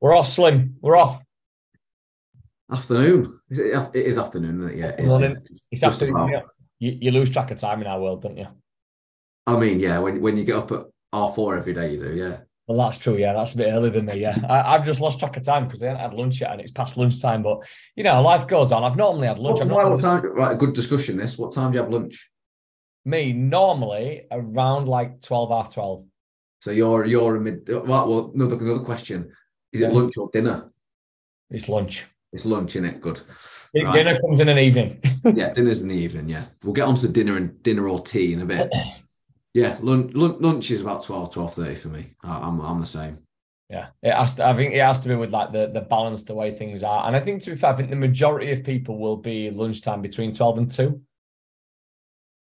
We're off, Slim. We're off. Afternoon. Is it, it is afternoon, isn't it? Yeah. It is, Morning. yeah. It's It's just after about- you, you, lose track of time in our world, don't you? I mean, yeah, when when you get up at half four every day, you do, yeah. Well, that's true. Yeah, that's a bit earlier than me. Yeah, I, I've just lost track of time because I haven't had lunch yet, and it's past lunchtime. But you know, life goes on. I've normally had lunch. What, what time? Right, a good discussion. This. What time do you have lunch? me normally around like twelve half twelve. So you're you're a mid. Right, well, another another question. Is it lunch or dinner? It's lunch. It's lunch, isn't it? Good. Right. Dinner comes in an evening. Yeah, dinner's in the evening. Yeah, we'll get on to dinner and dinner or tea in a bit. Yeah, lunch lunch is about 12, 12.30 for me. I'm I'm the same. Yeah, it has to. I think it has to be with like the the balance, the way things are. And I think to be fair, I think the majority of people will be lunchtime between twelve and two.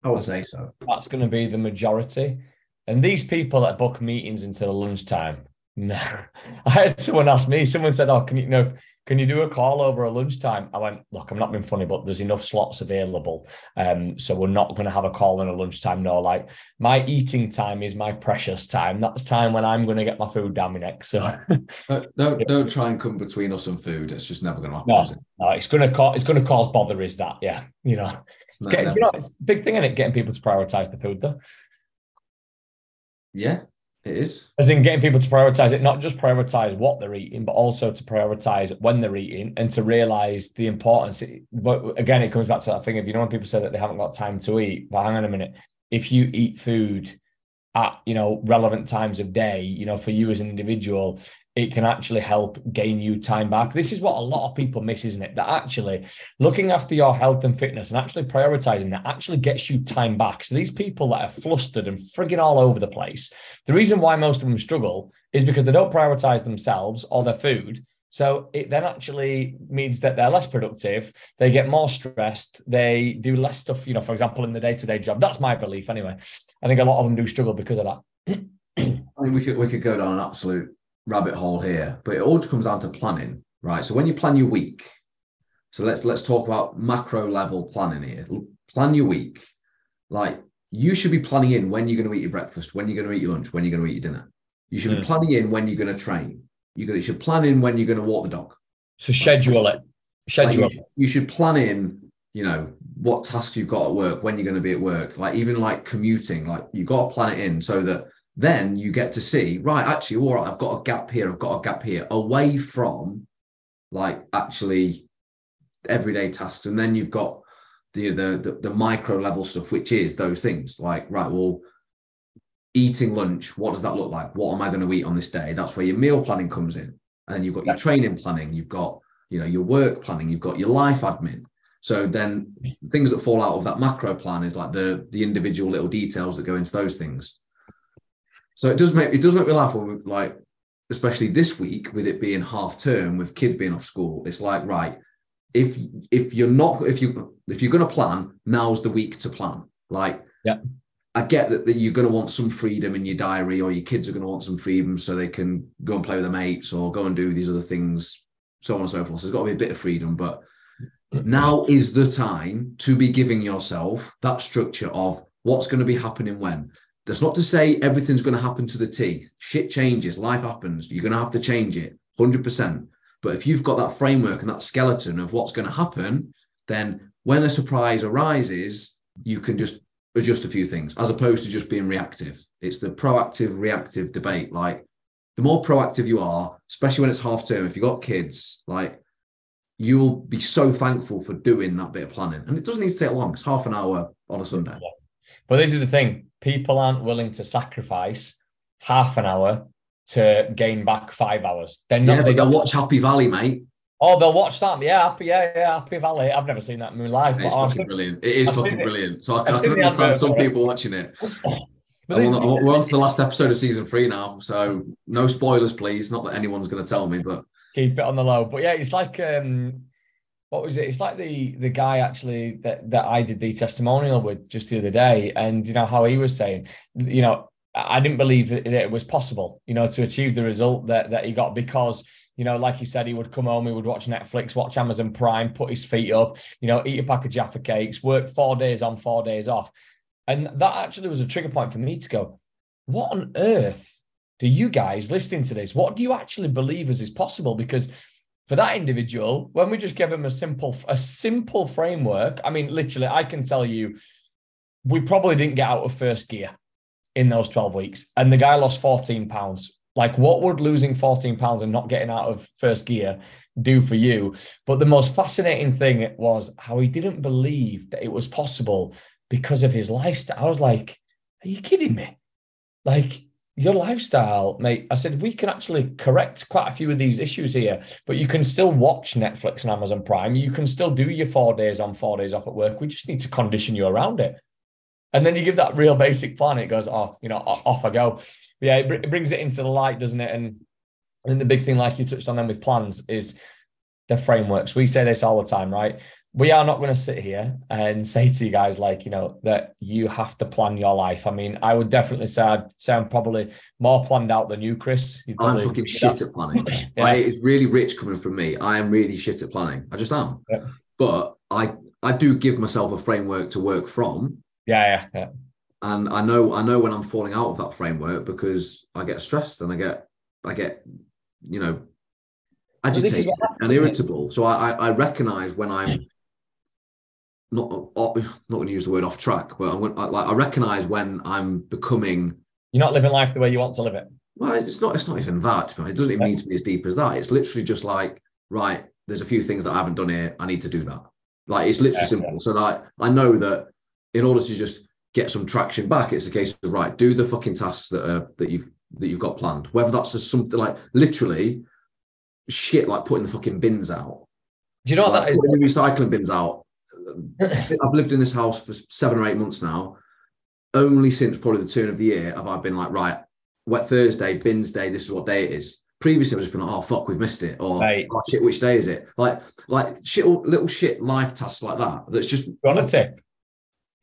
I would say so. That's going to be the majority. And these people that book meetings into the lunchtime, no. I had someone ask me. Someone said, "Oh, can you, you know, can you do a call over a lunchtime?" I went, "Look, I'm not being funny, but there's enough slots available, um, so we're not going to have a call in a lunchtime. No, like my eating time is my precious time. That's time when I'm going to get my food down my neck. So Don't don't, don't try and come between us and food. It's just never going to happen. No. Is it? uh, it's going to cause it's going to cause bother. Is that? Yeah, you know, It's it's getting, you know, it's a big thing in it, getting people to prioritize the food though. Yeah, it is. As in getting people to prioritize it, not just prioritize what they're eating, but also to prioritize when they're eating and to realize the importance. But again, it comes back to that thing of you know when people say that they haven't got time to eat. But hang on a minute, if you eat food at you know relevant times of day, you know for you as an individual, it can actually help gain you time back. This is what a lot of people miss, isn't it? That actually looking after your health and fitness and actually prioritizing that actually gets you time back. So these people that are flustered and frigging all over the place, the reason why most of them struggle is because they don't prioritize themselves or their food. So it then actually means that they're less productive, they get more stressed, they do less stuff, you know, for example, in the day-to-day job. That's my belief anyway. I think a lot of them do struggle because of that. I mean, we could we could go down an absolute rabbit hole here, but it all just comes down to planning, right? So when you plan your week, so let's let's talk about macro level planning here. Plan your week, like you should be planning in when you're going to eat your breakfast, when you're going to eat your lunch, when you're going to eat your dinner. You should be Mm. planning in when you're going to train. You're going to, you should plan in when you're going to walk the dog. So schedule it. Like, Schedule you, it. you should plan in, you know, what tasks you've got at work, when you're going to be at work, like even like commuting, like you've got to plan it in so that then you get to see, right, actually, all right, I've got a gap here, I've got a gap here, away from like actually everyday tasks. And then you've got the the the, the micro level stuff, which is those things like, right, well, eating lunch, what does that look like? What am I going to eat on this day? That's where your meal planning comes in. And then you've got your training planning, you've got you know your work planning you've got your life admin so then things that fall out of that macro plan is like the the individual little details that go into those things so it does make it does make me laugh when we, like especially this week with it being half term with kids being off school it's like right if if you're not if you if you're going to plan now's the week to plan like Yeah. I get that, that you're going to want some freedom in your diary, or your kids are going to want some freedom so they can go and play with their mates or go and do these other things so on and so forth. So there's got to be a bit of freedom, but now is the time to be giving yourself that structure of what's going to be happening when. That's not to say everything's going to happen to the T. Shit changes, life happens. You're going to have to change it 100%. But if you've got that framework and that skeleton of what's going to happen, then when a surprise arises, you can just adjust a few things as opposed to just being reactive. It's the proactive, reactive debate. Like the more proactive you are, especially when it's half term, if you've got kids, like you'll be so thankful for doing that bit of planning. And it doesn't need to take long. It's half an hour on a Sunday. But this is the thing: people aren't willing to sacrifice half an hour to gain back five hours. They're not. Yeah, they they'll watch Happy Valley, mate. Oh, they'll watch that. Yeah, happy. Yeah, yeah, Happy Valley. I've never seen that in my life. It's fucking brilliant. It is I've fucking it. brilliant. So I, I can understand some people watching it. but this- we're, on- we're on to the last episode of season three now. So no spoilers, please. Not that anyone's going to tell me, but keep it on the low. But yeah, it's like um, what was it? It's like the the guy actually that that I did the testimonial with just the other day, and you know how he was saying, you know, I didn't believe that it was possible, you know, to achieve the result that that he got because. You know, like he said, he would come home, he would watch Netflix, watch Amazon Prime, put his feet up, you know, eat a pack of Jaffa cakes, work four days on, four days off. And that actually was a trigger point for me to go, what on earth do you guys listening to this, what do you actually believe is is possible? Because for that individual, when we just give him a simple, a simple framework, I mean, literally, I can tell you, we probably didn't get out of first gear in those 12 weeks. And the guy lost 14 pounds. Like, what would losing 14 pounds and not getting out of first gear do for you? But the most fascinating thing was how he didn't believe that it was possible because of his lifestyle. I was like, are you kidding me? Like, your lifestyle, mate. I said, we can actually correct quite a few of these issues here, but you can still watch Netflix and Amazon Prime. You can still do your four days on, four days off at work. We just need to condition you around it. And then you give that real basic plan, it goes, oh, you know, off I go. Yeah, it, brings it into the light, doesn't it? And then the big thing, like you touched on them with plans, is the frameworks. We say this all the time, right? We are not going to sit here and say to you guys, like, you know, that you have to plan your life. I mean, I would definitely say I'd say I'm probably more planned out than you, Chris. You I'm fucking shit that. at planning. yeah. I, it's really rich coming from me. I am really shit at planning. I just am. Yeah. But I I do give myself a framework to work from yeah, yeah, yeah. And I know I know when I'm falling out of that framework because I get stressed and I get I get you know agitated and irritable. So I, I, I recognize when I'm not uh, not going to use the word off track, but I'm I, like I recognize when I'm becoming. You're not living life the way you want to live it. Well, it's not. It's not even that. It doesn't even need to be as deep as that. It's literally just like right. There's a few things that I haven't done here. I need to do that. Like it's literally yeah, simple. Yeah. So like I know that in order to just get some traction back, it's a case of right, do the fucking tasks that are that you've that you've got planned. Whether that's just something like literally shit like putting the fucking bins out. Do you know like, what that putting the recycling bins out. I've lived in this house for seven or eight months now. Only since probably the turn of the year have I been like, right, wet Thursday, bins day, this is what day it is. Previously, I've just been like, oh fuck, we've missed it, or right. oh shit, which day is it? Like, like shit, little shit life tasks like that. That's just. on a tip?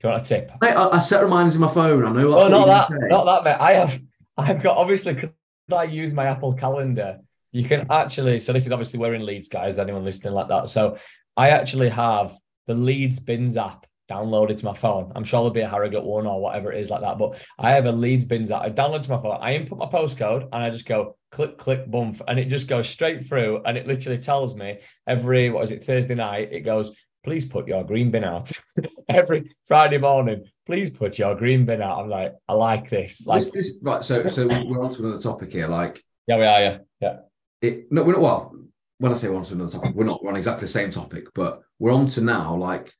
Do you want a tip? I, I set reminders in my phone. I know. That's oh, not that, not that, mate. I have, I've got obviously because I use my Apple Calendar. You can actually. So this is obviously we're in Leeds, guys. Anyone listening like that? So I actually have the Leeds Bins app downloaded to my phone. I'm sure there'll be a Harrogate one or whatever it is like that. But I have a Leeds Bins app. I download to my phone. I input my postcode and I just go click, click, bump, and it just goes straight through. And it literally tells me every what is it Thursday night. It goes please put your green bin out every Friday morning. Please put your green bin out. I'm like, I like this. Like this, this right. So, so we're on to another topic here. Like, yeah, we are. Yeah, yeah. It, no, we're not. Well, when I say we're on to another topic, we're not. We're on exactly the same topic, but we're on to now. Like,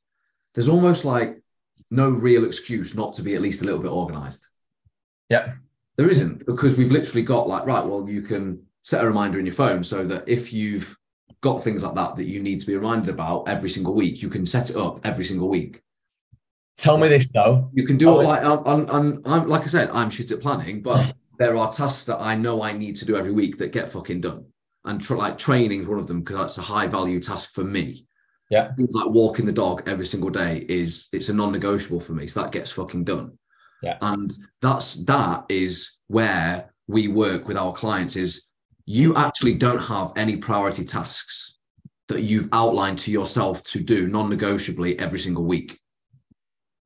there's almost like no real excuse not to be at least a little bit organized. Yeah. There isn't because we've literally got like right. Well, you can set a reminder in your phone so that if you've got things like that that you need to be reminded about every single week. You can set it up every single week. Tell me this though. You can do it like I'm, I'm, like I said, I'm shit at planning, but there are tasks that I know I need to do every week that get fucking done. And tr- like training is one of them because that's a high value task for me. Yeah. Things like walking the dog every single day is it's a non-negotiable for me. So that gets fucking done. Yeah. And that's that is where we work with our clients is you actually don't have any priority tasks that you've outlined to yourself to do non-negotiably every single week.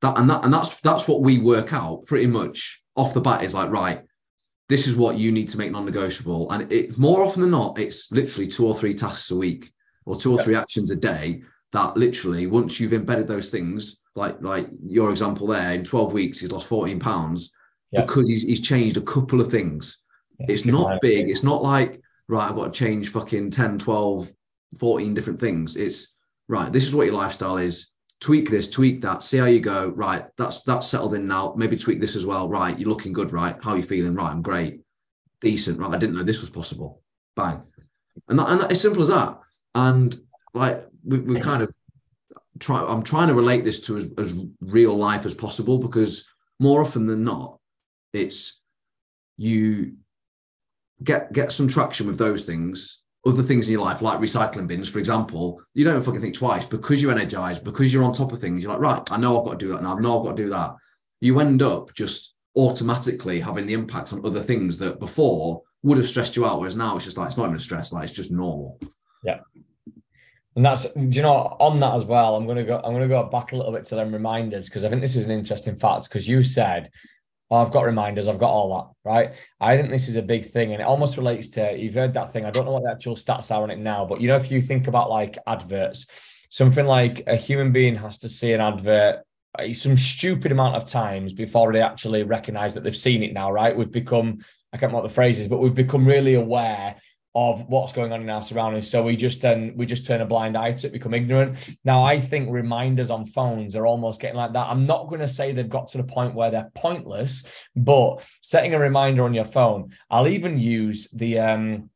That and that and that's that's what we work out pretty much off the bat is like right this is what you need to make non-negotiable and it more often than not it's literally two or three tasks a week or two or three actions a day that literally once you've embedded those things like like your example there in 12 weeks he's lost 14 pounds because he's, he's changed a couple of things it's not big. It's not like, right, I've got to change fucking 10, 12, 14 different things. It's right, this is what your lifestyle is. Tweak this, tweak that, see how you go. Right, that's that's settled in now. Maybe tweak this as well. Right, you're looking good, right? How are you feeling? Right, I'm great. Decent, right? I didn't know this was possible. Bang. And that, and that, as simple as that. And like we, we kind of try I'm trying to relate this to as, as real life as possible because more often than not, it's you get get some traction with those things other things in your life like recycling bins for example you don't fucking think twice because you're energized because you're on top of things. You're like right i know i've got to do that now. I know i've got to do that. You end up just automatically having the impact on other things that before would have stressed you out whereas now it's just like it's not even a stress like it's just normal. Yeah. And that's do you know on that as well i'm going to go i'm going to go back a little bit to them reminders because i think this is an interesting fact because you said I've got reminders, I've got all that, right? I think this is a big thing, and it almost relates to you've heard that thing. I don't know what the actual stats are on it now, but you know, if you think about like adverts, something like a human being has to see an advert uh, some stupid amount of times before they actually recognize that they've seen it now, right? We've become, I can't remember what the phrase is, but we've become really aware of what's going on in our surroundings. So we just then we just turn a blind eye to it, become ignorant. Now I think reminders on phones are almost getting like that. I'm not going to say they've got to the point where they're pointless, but setting a reminder on your phone. I'll even use the um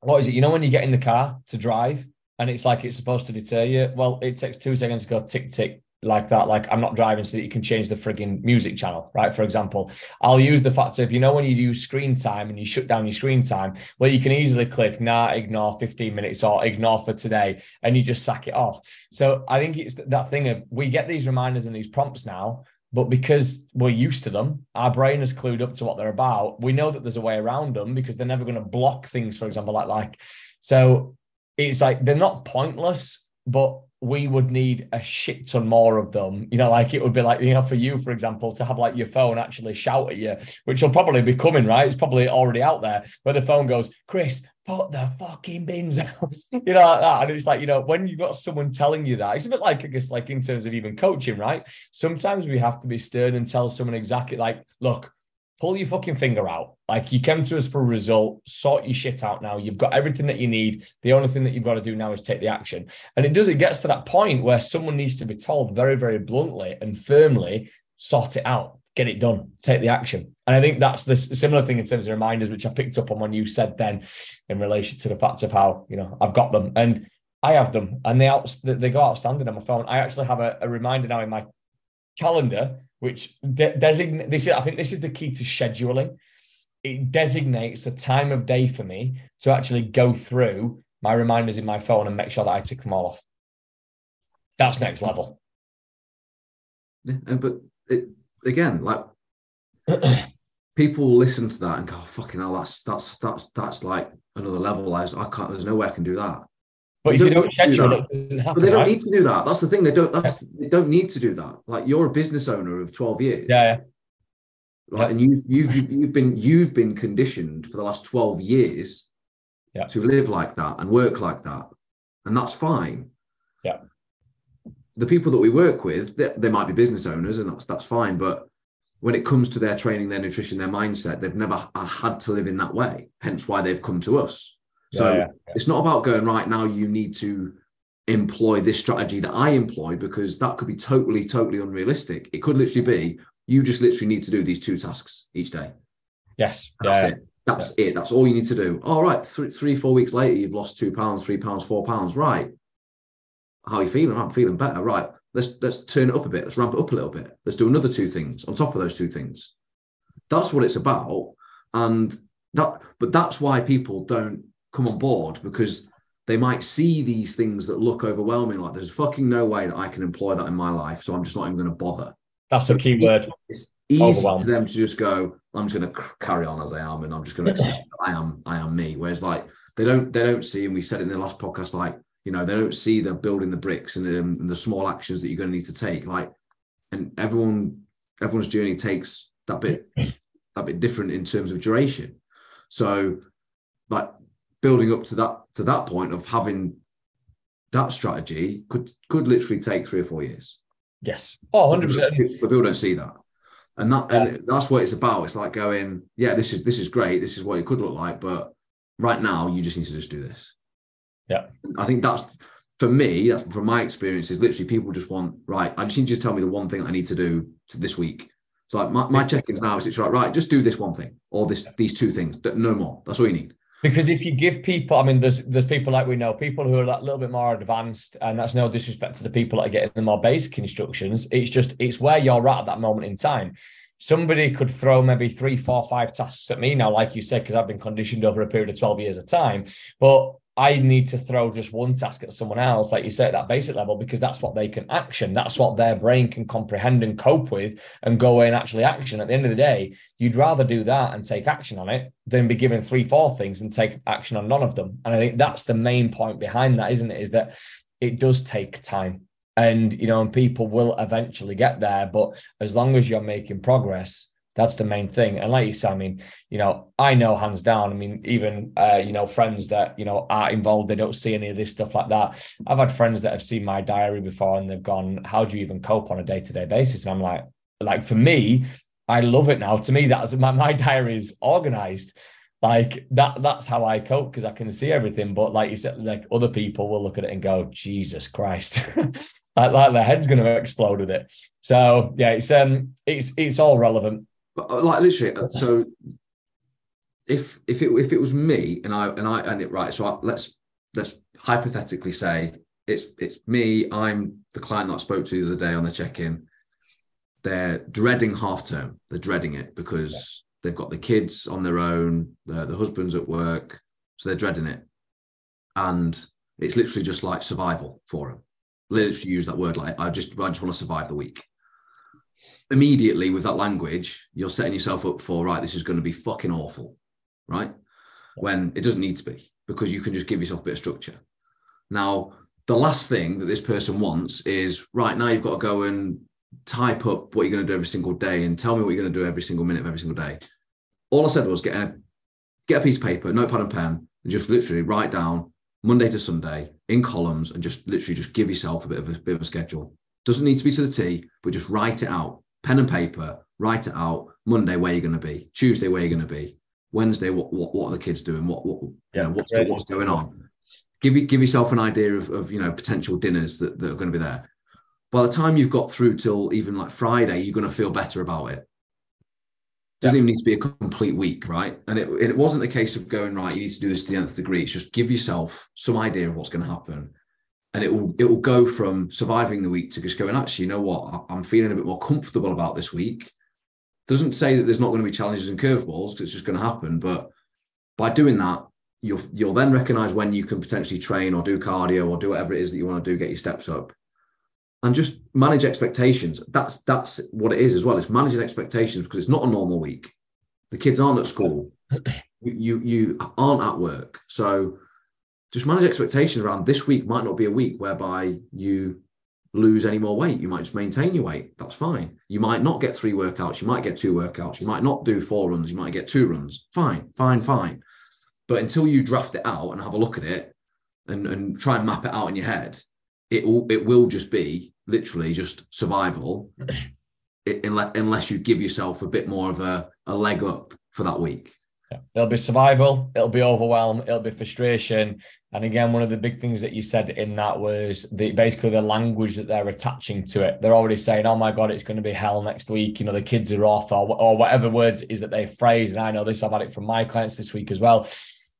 what is it? You know when you get in the car to drive and it's like it's supposed to deter you. Well, it takes two seconds to go tick tick like that, like I'm not driving so that you can change the frigging music channel, right? For example, I'll use the fact if you know, when you use screen time and you shut down your screen time, well, you can easily click, nah, ignore 15 minutes or ignore for today, and you just sack it off. So I think it's that thing of we get these reminders and these prompts now, but because we're used to them, our brain is clued up to what they're about. We know that there's a way around them because they're never going to block things, for example, like like so it's like they're not pointless, but we would need a shit ton more of them. You know, like it would be like, you know, for you, for example, to have like your phone actually shout at you, which will probably be coming, right? It's probably already out there where the phone goes, Chris, put the fucking bins out, you know, like that. And it's like, you know, when you've got someone telling you that, it's a bit like, I guess, like in terms of even coaching, right? Sometimes we have to be stern and tell someone exactly like, look, pull your fucking finger out. Like you came to us for a result, sort your shit out now. You've got everything that you need. The only thing that you've got to do now is take the action. And it does, it gets to that point where someone needs to be told very, very bluntly and firmly, sort it out, get it done, take the action. And I think that's the similar thing in terms of reminders, which I picked up on when you said then in relation to the fact of how, you know, I've got them and I have them and they out, they go outstanding on my phone. I actually have a, a reminder now in my calendar which de- designate this is I think this is the key to scheduling. It designates a time of day for me to actually go through my reminders in my phone and make sure that I tick them all off. That's next level. Yeah, but it, again, like people listen to that and go, oh, "Fucking hell, that's that's that's that's like another level." I, I can't. There's no way I can do that. But if you don't schedule it, doesn't happen. But they don't right? need to do that. That's the thing. They don't. That's yeah. they don't need to do that. Like you're a business owner of twelve years. Yeah. yeah. Right, yeah. and you've you've you've been you've been conditioned for the last twelve years yeah. to live like that and work like that, and that's fine. Yeah. The people that we work with, they, they might be business owners, and that's that's fine. But when it comes to their training, their nutrition, their mindset, they've never uh, had to live in that way. Hence why they've come to us. So yeah, yeah, yeah. it's not about going right now. You need to employ this strategy that I employ because that could be totally, totally unrealistic. It could literally be you just literally need to do these two tasks each day. Yes. That's it. That's it. That's all you need to do. All right. Three, three, four weeks later, you've lost two pounds, three pounds, four pounds. Right. How are you feeling? I'm feeling better. Right. Let's let's turn it up a bit. Let's ramp it up a little bit. Let's do another two things on top of those two things. That's what it's about. And that, but that's why people don't come on board because they might see these things that look overwhelming. Like there's fucking no way that I can employ that in my life, so I'm just not even going to bother. That's the key word. It's easy to them to just go. I'm just going to carry on as I am, and I'm just going to accept I am. I am me. Whereas like they don't they don't see, and we said it in the last podcast, like you know they don't see the building the bricks and, um, and the small actions that you're going to need to take. Like, and everyone everyone's journey takes that bit that bit different in terms of duration. So, like building up to that to that point of having that strategy could could literally take three or four years. Yes. Oh, 100 percent. But people don't see that. And that yeah. and that's what it's about. It's like going, yeah, this is this is great. This is what it could look like, but right now you just need to just do this. Yeah. I think that's for me, that's from my experience, is literally people just want, right, I just need you to tell me the one thing I need to do to this week. It's like my, my check-ins now is it's like, right, just do this one thing or this these two things, no more. That's all you need. Because if you give people, I mean, there's there's people like we know, people who are that little bit more advanced, and that's no disrespect to the people that are getting the more basic instructions. It's just it's where you're at at that moment in time. Somebody could throw maybe three, four, five tasks at me now, like you said, because I've been conditioned over a period of 12 years of time. But I need to throw just one task at someone else, like you say, at that basic level, because that's what they can action. That's what their brain can comprehend and cope with and go and actually action. At the end of the day, you'd rather do that and take action on it than be given three, four things and take action on none of them. And I think that's the main point behind that, isn't it? Is that it does take time. And, you know, and people will eventually get there. But as long as you're making progress, That's the main thing. And like you said, I mean, you know, I know hands down. I mean, even uh, you know, friends that you know are involved, they don't see any of this stuff like that. I've had friends that have seen my diary before and they've gone, "How do you even cope on a day to day basis?" And I'm like, like for me, I love it now. To me, that's my my diary is organized. Like that, that's how I cope because I can see everything. But like you said, like other people will look at it and go, Jesus Christ. like, like their head's going to explode with it. So yeah, it's um, it's it's all relevant. But uh, like literally, uh, so if if it if it was me and I and I and it right, so I, let's let's hypothetically say it's it's me. I'm the client that I spoke to the other day on the check-in. They're dreading half term. They're dreading it because yeah. they've got the kids on their own. The, the husband's at work, so they're dreading it, and it's literally just like survival for them. Literally use that word like I just I just want to survive the week immediately with that language, you're setting yourself up for right. This is going to be fucking awful, right? When it doesn't need to be because you can just give yourself a bit of structure. Now, the last thing that this person wants is right now you've got to go and type up what you're going to do every single day and tell me what you're going to do every single minute of every single day. All I said was get a get a piece of paper, notepad and pen, and just literally write down Monday to Sunday in columns and just literally just give yourself a bit of a bit of a schedule. Doesn't need to be to the T, but just write it out pen and paper, write it out. Monday, where you're going to be. Tuesday, where you're going to be. Wednesday, what what, what are the kids doing? What what yeah, you know, what's what's going on? Give you give yourself an idea of, of you know potential dinners that, that are going to be there. By the time you've got through till even like Friday, you're going to feel better about it. Doesn't yeah. even need to be a complete week, right? And it, it wasn't a case of going right. You need to do this to the nth degree. It's just give yourself some idea of what's going to happen and it will it will go from surviving the week to just going actually you know what? I'm feeling a bit more comfortable about this week. Doesn't say that there's not going to be challenges and curveballs because it's just going to happen but by doing that you'll you'll then recognize when you can potentially train or do cardio or do whatever it is that you want to do get your steps up. And just manage expectations. That's that's what it is as well. It's managing expectations because it's not a normal week. The kids aren't at school. You you aren't at work. So just manage expectations around this week might not be a week whereby you lose any more weight. You might just maintain your weight. That's fine. You might not get three workouts. You might get two workouts. You might not do four runs. You might get two runs. Fine, fine, fine. But until you draft it out and have a look at it and, and try and map it out in your head, it will it will just be literally just survival it, unless, unless you give yourself a bit more of a, a leg up for that week. It'll be survival, it'll be overwhelm, it'll be frustration. And again, one of the big things that you said in that was the basically the language that they're attaching to it. They're already saying, "Oh my god, it's going to be hell next week." You know, the kids are off, or or whatever words is that they phrase. And I know this; I've had it from my clients this week as well.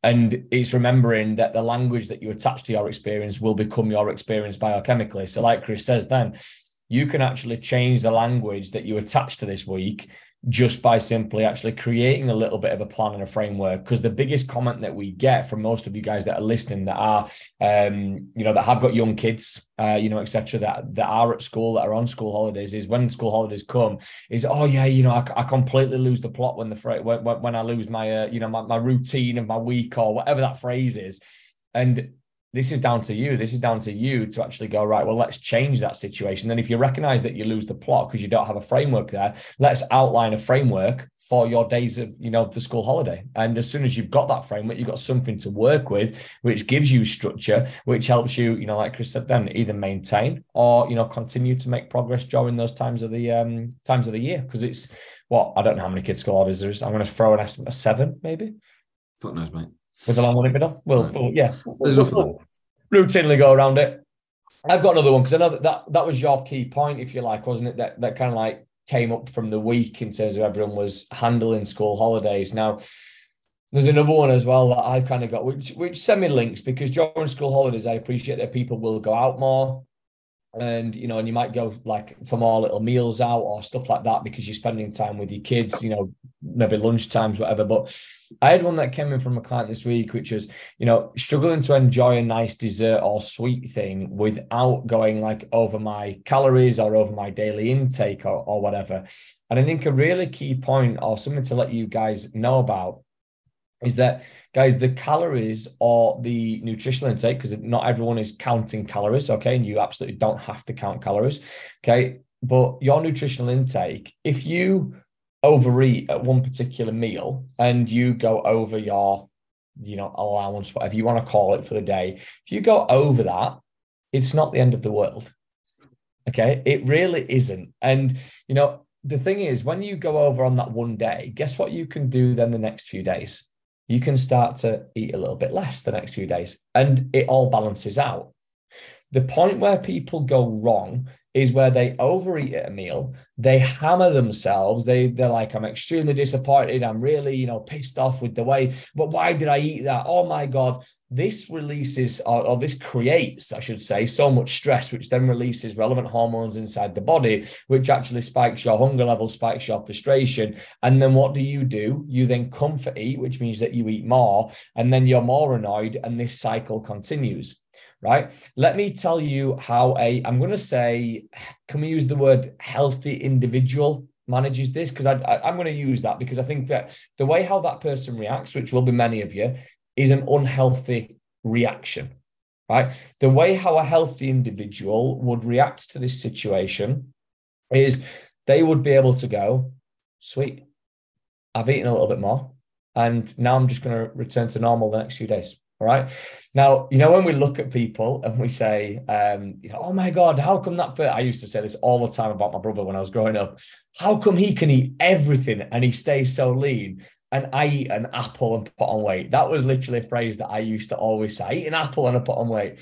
And it's remembering that the language that you attach to your experience will become your experience biochemically. So, like Chris says, then you can actually change the language that you attach to this week just by simply actually creating a little bit of a plan and a framework. Because the biggest comment that we get from most of you guys that are listening that are, um, you know, that have got young kids, uh, you know, etc., that that are at school, that are on school holidays, is when school holidays come, is oh yeah, you know, I, I completely lose the plot when the when, when I lose my, uh, you know, my, my routine of my week or whatever that phrase is, and this is down to you. This is down to you to actually go, right, well, let's change that situation. Then if you recognize that you lose the plot because you don't have a framework there, let's outline a framework for your days of, you know, the school holiday. And as soon as you've got that framework, you've got something to work with, which gives you structure, which helps you, you know, like Chris said, then either maintain or, you know, continue to make progress during those times of the um times of the year. Because it's what I don't know how many kids school holidays there is. I'm going to throw an estimate of seven, maybe. Fuck knows, mate with the long one middle. Well, well yeah, we'll, we'll routinely go around it. I've got another one because I know that, that that was your key point, if you like, wasn't it? That that kind of like came up from the week in terms of everyone was handling school holidays. Now, there's another one as well that I've kind of got, which which semi links because during school holidays, I appreciate that people will go out more and you know and you might go like for more little meals out or stuff like that because you're spending time with your kids you know maybe lunch times whatever. But i had one that came in from a client this week which was you know struggling to enjoy a nice dessert or sweet thing without going like over my calories or over my daily intake or, or whatever. And i think a really key point or something to let you guys know about is that guys the calories or the nutritional intake because not everyone is counting calories okay and you absolutely don't have to count calories okay but your nutritional intake if you overeat at one particular meal and you go over your, you know, allowance, whatever you want to call it for the day, if you go over that, it's not the end of the world. Okay. It really isn't. And, you know, the thing is, when you go over on that one day, guess what you can do then the next few days? You can start to eat a little bit less the next few days and it all balances out. The point where people go wrong is where they overeat at a meal, they hammer themselves. They they're like, I'm extremely disappointed. I'm really, you know, pissed off with the way, but why did I eat that? Oh my God. This releases or, or this creates, I should say, so much stress, which then releases relevant hormones inside the body, which actually spikes your hunger level, spikes your frustration. And then what do you do? You then comfort eat, which means that you eat more, and then you're more annoyed, and this cycle continues right? Let me tell you how a, I'm going to say, can we use the word healthy individual manages this? Because I, I, I'm going to use that because I think that the way how that person reacts, which will be many of you, is an unhealthy reaction, right? The way how a healthy individual would react to this situation is they would be able to go, sweet, I've eaten a little bit more. And now I'm just going to return to normal the next few days. All right. Now, you know, when we look at people and we say, um, you know, oh my God, how come that? I used to say this all the time about my brother when I was growing up. How come he can eat everything and he stays so lean? And I eat an apple and put on weight. That was literally a phrase that I used to always say: I eat an apple and I put on weight.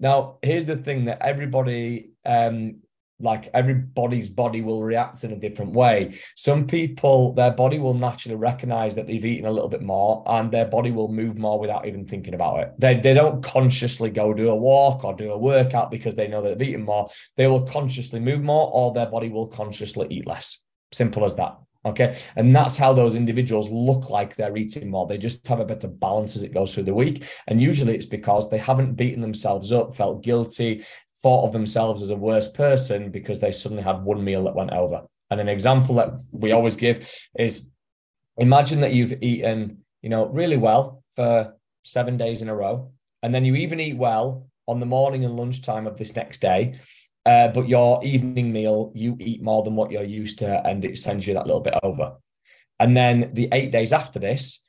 Now, here's the thing that everybody um, like everybody's body will react in a different way. Some people, their body will naturally recognize that they've eaten a little bit more and their body will move more without even thinking about it. They, they don't consciously go do a walk or do a workout because they know that they've eaten more. They will consciously move more or their body will consciously eat less. Simple as that. Okay. And that's how those individuals look like they're eating more. They just have a better balance as it goes through the week. And usually it's because they haven't beaten themselves up, felt guilty, thought of themselves as a worse person because they suddenly had one meal that went over. And an example that we always give is imagine that you've eaten, you know, really well for seven days in a row, and then you even eat well on the morning and lunchtime of this next day. Uh, but your evening meal, you eat more than what you're used to, and it sends you that little bit over. And then the eight days after this,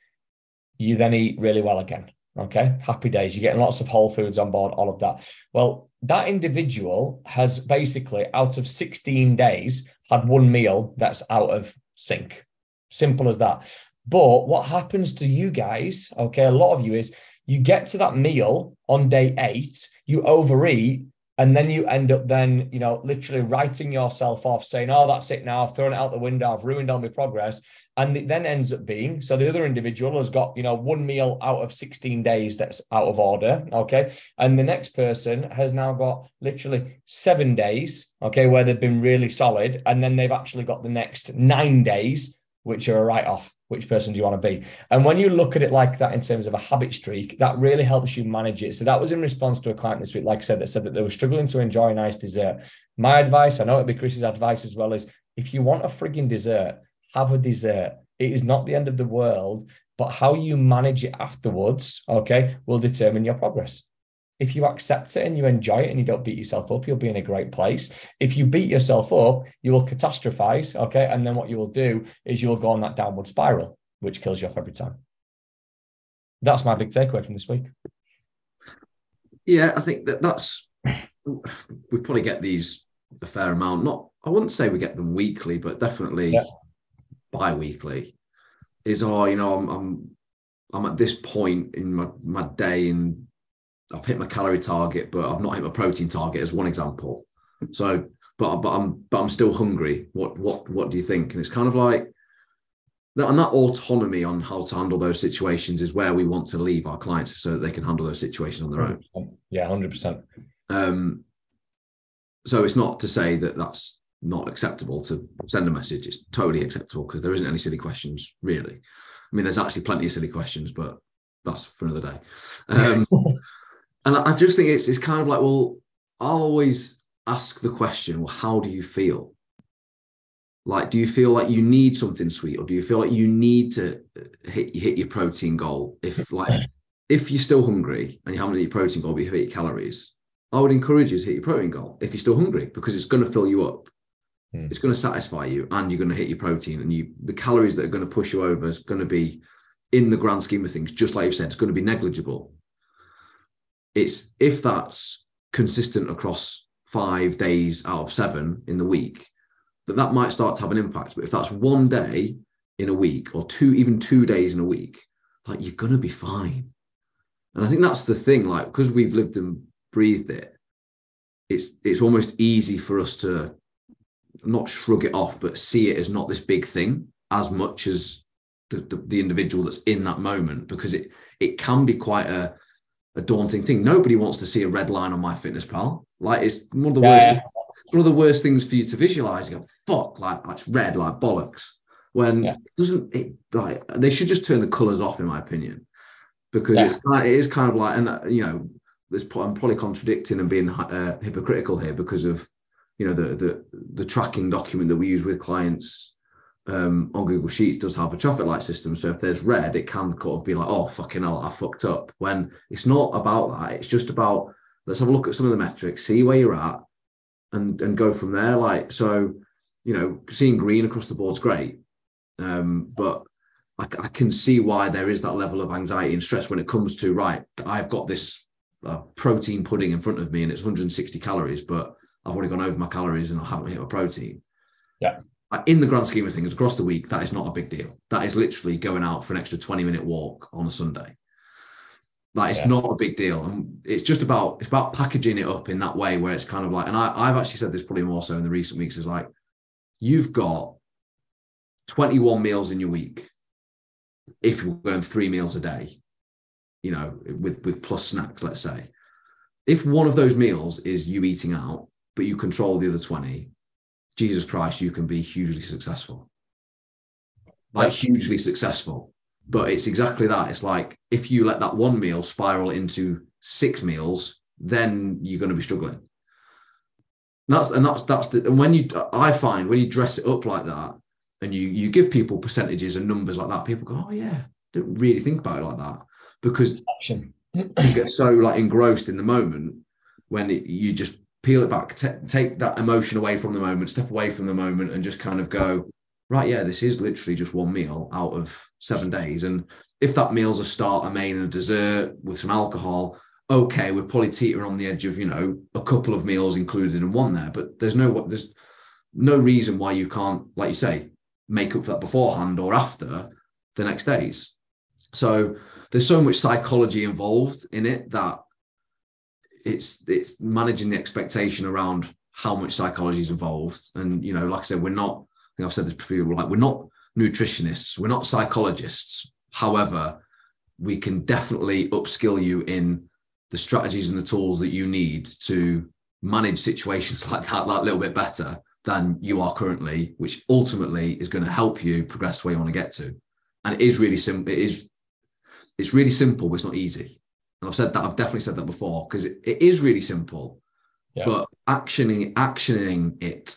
you then eat really well again. Okay, happy days. You're getting lots of whole foods on board, all of that. Well, that individual has basically, out of 16 days, had one meal that's out of sync. Simple as that. But what happens to you guys, okay, a lot of you is you get to that meal on day eight, you overeat, and then you end up then, you know, literally writing yourself off, saying, "Oh, that's it now. I've thrown it out the window. I've ruined all my progress." And it then ends up being so the other individual has got, you know, one meal out of 16 days that's out of order. Okay. And the next person has now got literally seven days, okay, where they've been really solid. And then they've actually got the next nine days, which are a write off. Which person do you want to be? And when you look at it like that in terms of a habit streak, that really helps you manage it. So that was in response to a client this week, like I said, that said that they were struggling to enjoy a nice dessert. My advice, I know it'd be Chris's advice as well, is if you want a frigging dessert, have a dessert. It is not the end of the world, but how you manage it afterwards, okay, will determine your progress. If you accept it and you enjoy it and you don't beat yourself up, you'll be in a great place. If you beat yourself up, you will catastrophize, okay, and then what you will do is you will go on that downward spiral, which kills you off every time. That's my big takeaway from this week. Yeah, I think that that's we probably get these a fair amount. Not, I wouldn't say we get them weekly, but definitely yeah bi-weekly is oh you know I'm I'm I'm at this point in my, my day and I've hit my calorie target, but I've not hit my protein target as one example. So, but but I'm but I'm still hungry. What what what do you think? And it's kind of like that and that autonomy on how to handle those situations is where we want to leave our clients so that they can handle those situations on their 100%. own. Yeah, hundred percent. Um, so it's not to say that that's not acceptable to send a message. It's totally acceptable because there isn't any silly questions, really. I mean, there's actually plenty of silly questions, but that's for another day. Um, and I just think it's it's kind of like, well, I'll always ask the question, well, how do you feel? Like, do you feel like you need something sweet, or do you feel like you need to hit hit your protein goal? If like if you're still hungry and you haven't hit your protein goal, but you've hit your calories, I would encourage you to hit your protein goal if you're still hungry because it's going to fill you up Hmm. It's going to satisfy you, and you're going to hit your protein, and you the calories that are going to push you over is going to be, in the grand scheme of things, just like you've said, it's going to be negligible. It's if that's consistent across five days out of seven in the week, that that might start to have an impact. But if that's one day in a week or two, even two days in a week, like you're gonna be fine. And I think that's the thing, like because we've lived and breathed it, it's it's almost easy for us to not shrug it off, but see it as not this big thing as much as the, the, the individual that's in that moment, because it it can be quite a a daunting thing. Nobody wants to see a red line on MyFitnessPal. Like it's one of the yeah, worst. One of the worst things for you to visualize. You go, fuck, like that's red, like bollocks. When yeah. it doesn't it like they should just turn the colors off, in my opinion, because yeah. it's it is kind of like, and uh, you know, there's I'm probably contradicting and being uh, hypocritical here because of you know the the the tracking document that we use with clients um, on Google Sheets does have a traffic light system. So if there's red, it can kind of be like, oh fucking hell, I fucked up. When it's not about that, it's just about let's have a look at some of the metrics, see where you're at, and and go from there. Like so, you know, seeing green across the board is great, um, but I, I, can see why there is that level of anxiety and stress when it comes to right. I've got this uh, protein pudding in front of me, and it's 160 calories, but I've already gone over my calories and I haven't hit my protein. Yeah. In the grand scheme of things, across the week, that is not a big deal. That is literally going out for an extra 20 minute walk on a Sunday. Like it's yeah. not a big deal. And it's just about it's about packaging it up in that way where it's kind of like, and I, I've actually said this probably more so in the recent weeks, is like you've got 21 meals in your week if you're going three meals a day, you know, with with plus snacks, let's say. If one of those meals is you eating out, but you control the other 20, Jesus Christ, you can be hugely successful. Like hugely successful. But it's exactly that. It's like if you let that one meal spiral into six meals, then you're going to be struggling. And that's and that's that's the and when you I find when you dress it up like that and you you give people percentages and numbers like that, people go, Oh yeah, don't really think about it like that. Because you get so like engrossed in the moment when it, you just peel it back, t- take that emotion away from the moment, step away from the moment, and just kind of go, right, yeah, this is literally just one meal out of seven days. And if that meal's a start, a main, and a dessert with some alcohol, okay, we're probably teetering on the edge of, you know, a couple of meals included in one there. But there's no what there's no reason why you can't, like you say, make up for that beforehand or after the next days. So there's so much psychology involved in it that it's it's managing the expectation around how much psychology is involved. And you know, like I said, we're not. I think I've said this before. Like we're not nutritionists, we're not psychologists. However, we can definitely upskill you in the strategies and the tools that you need to manage situations like that that little bit better than you are currently, which ultimately is going to help you progress where you want to get to. And it is really simple. It is it's really simple, but it's not easy. And I've said that, I've definitely said that before because it, it is really simple, yeah. but actioning, actioning it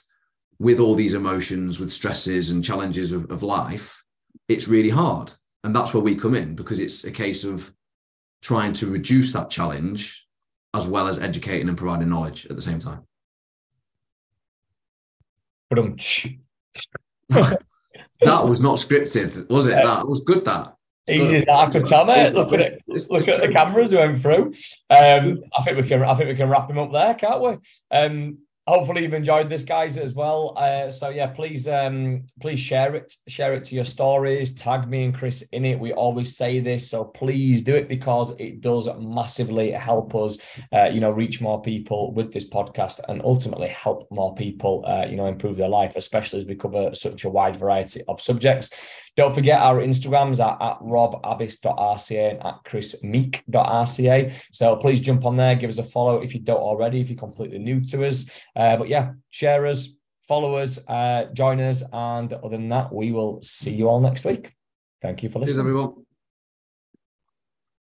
with all these emotions, with stresses and challenges of, of life, it's really hard. And that's where we come in because it's a case of trying to reduce that challenge as well as educating and providing knowledge at the same time. that was not scripted, was it? That was good. That Easy as that I could tell, mate. Look at it. Look at the cameras going through. Um, I think we can. I think we can wrap him up there, can't we? Um, hopefully you've enjoyed this guys as well uh, so yeah please um please share it share it to your stories tag me and chris in it we always say this so please do it because it does massively help us uh, you know reach more people with this podcast and ultimately help more people uh, you know improve their life especially as we cover such a wide variety of subjects don't forget our Instagrams are at robabbis.rca and at chrismeek.rca. So please jump on there, give us a follow if you don't already, if you're completely new to us. Uh, but yeah, share us, follow us, uh, join us. And other than that, we will see you all next week. Thank you for listening. Cheers, everyone.